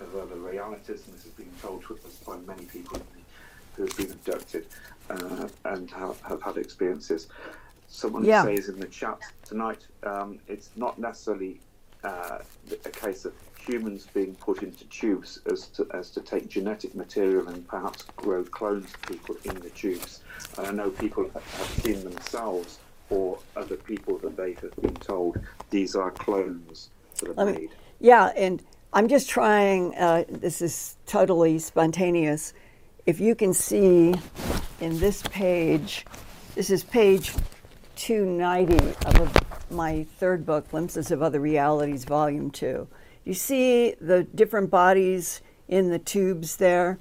D: of other realities, and this has been told to us by many people the, who have been abducted uh, and have, have, had experiences. Someone yeah. says in the chat tonight, um, it's not necessarily uh, a case of humans being put into tubes as to, as to take genetic material and perhaps grow clones of people in the tubes. And I know people have seen themselves or other people that they have been told these are clones that are made.
B: Yeah, and I'm just trying, uh, this is totally spontaneous. If you can see in this page, this is page 290 of my third book, Glimpses of Other Realities, Volume 2. You see the different bodies in the tubes there.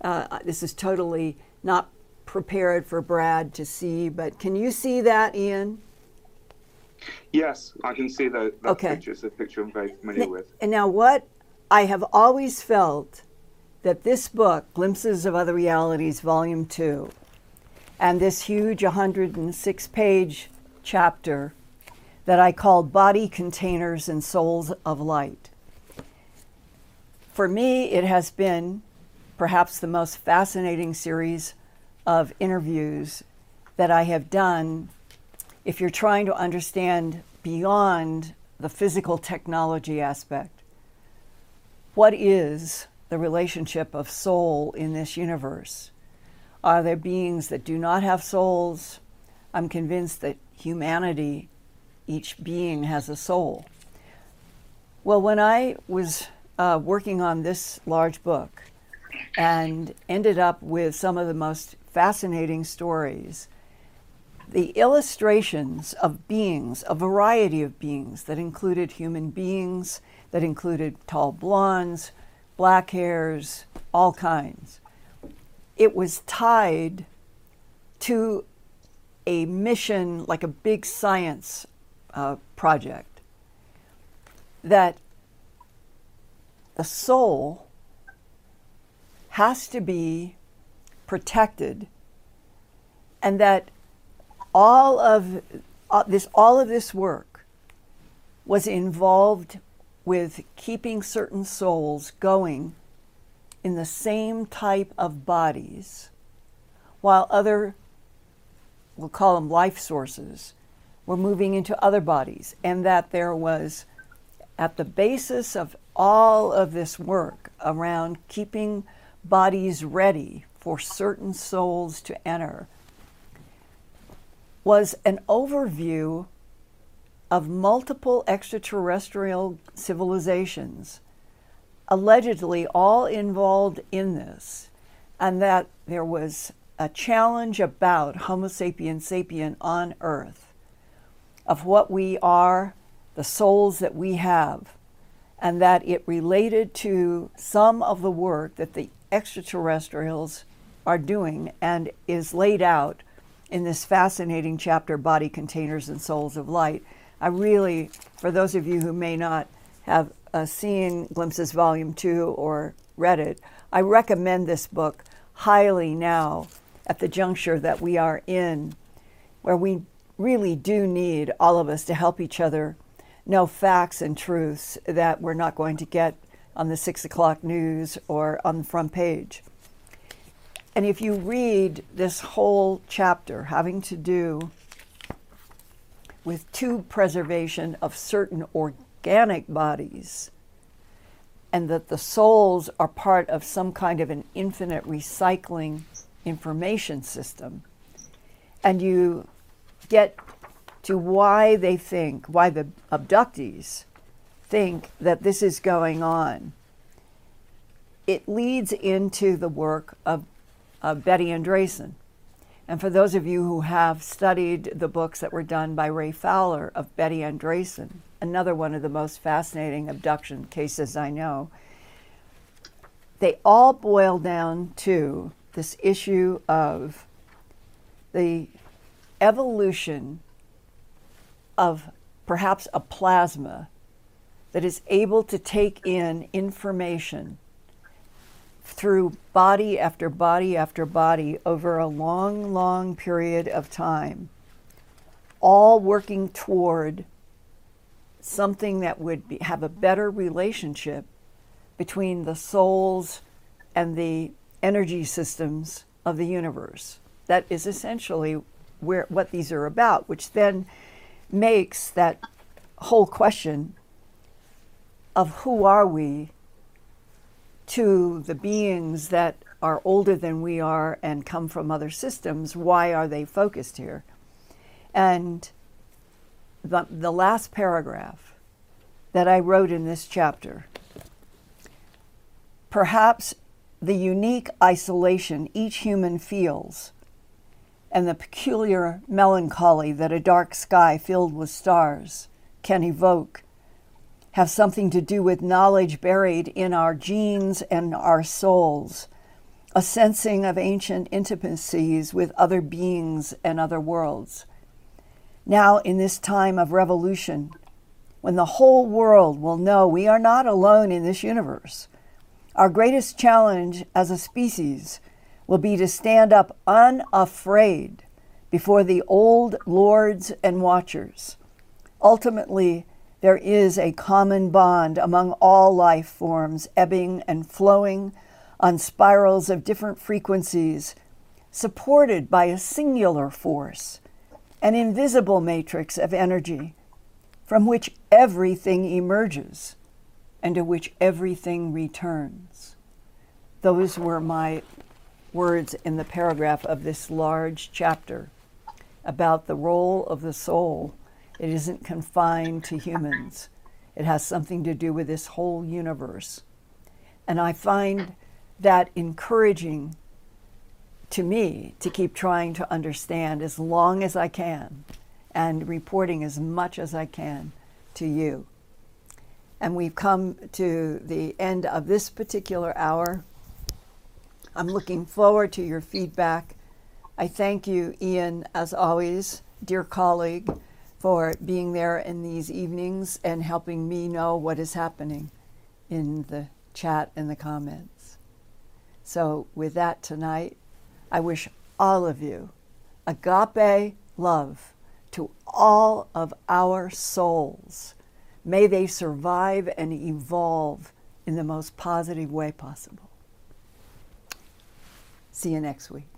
B: Uh, this is totally not prepared for Brad to see, but can you see that, Ian?
D: Yes, I can see the, that okay. picture. It's a picture I'm very familiar with.
B: And now, what I have always felt that this book, Glimpses of Other Realities, Volume 2, and this huge 106 page chapter that I called Body Containers and Souls of Light, for me, it has been perhaps the most fascinating series of interviews that I have done if you're trying to understand beyond the physical technology aspect. What is the relationship of soul in this universe? Are there beings that do not have souls? I'm convinced that humanity, each being has a soul. Well, when I was uh, working on this large book and ended up with some of the most fascinating stories. The illustrations of beings, a variety of beings that included human beings, that included tall blondes, black hairs, all kinds. It was tied to a mission, like a big science uh, project, that the soul has to be protected and that all of uh, this all of this work was involved with keeping certain souls going in the same type of bodies while other we'll call them life sources were moving into other bodies and that there was at the basis of all of this work around keeping bodies ready for certain souls to enter was an overview of multiple extraterrestrial civilizations, allegedly all involved in this, and that there was a challenge about Homo sapiens sapien on Earth, of what we are, the souls that we have, and that it related to some of the work that the extraterrestrials are doing and is laid out in this fascinating chapter, Body Containers and Souls of Light. I really, for those of you who may not have uh, seen Glimpses Volume 2 or read it, I recommend this book highly now at the juncture that we are in, where we really do need all of us to help each other know facts and truths that we're not going to get on the six o'clock news or on the front page. And if you read this whole chapter having to do with tube preservation of certain organic bodies, and that the souls are part of some kind of an infinite recycling information system, and you get to why they think, why the abductees think that this is going on, it leads into the work of, of Betty Andreasson. And for those of you who have studied the books that were done by Ray Fowler of Betty Andreasson, another one of the most fascinating abduction cases I know, they all boil down to this issue of the evolution of perhaps a plasma that is able to take in information through body after body after body over a long, long period of time, all working toward something that would be, have a better relationship between the souls and the energy systems of the universe. That is essentially where what these are about, which then makes that whole question of who are we to the beings that are older than we are and come from other systems, why are they focused here? And the, the last paragraph that I wrote in this chapter perhaps the unique isolation each human feels and the peculiar melancholy that a dark sky filled with stars can evoke have something to do with knowledge buried in our genes and our souls, a sensing of ancient intimacies with other beings and other worlds. Now, in this time of revolution, when the whole world will know we are not alone in this universe, our greatest challenge as a species will be to stand up unafraid before the old lords and watchers. Ultimately, there is a common bond among all life forms, ebbing and flowing on spirals of different frequencies, supported by a singular force, an invisible matrix of energy from which everything emerges and to which everything returns. Those were my words in the paragraph of this large chapter about the role of the soul. It isn't confined to humans, it has something to do with this whole universe. And I find that encouraging to me to keep trying to understand as long as I can and reporting as much as I can to you. And we've come to the end of this particular hour. I'm looking forward to your feedback. I thank you, Ian, as always, dear colleague, for being there in these evenings and helping me know what is happening in the chat and the comments. So, with that tonight, I wish all of you agape love to all of our souls. May they survive and evolve in the most positive way possible. See you next week.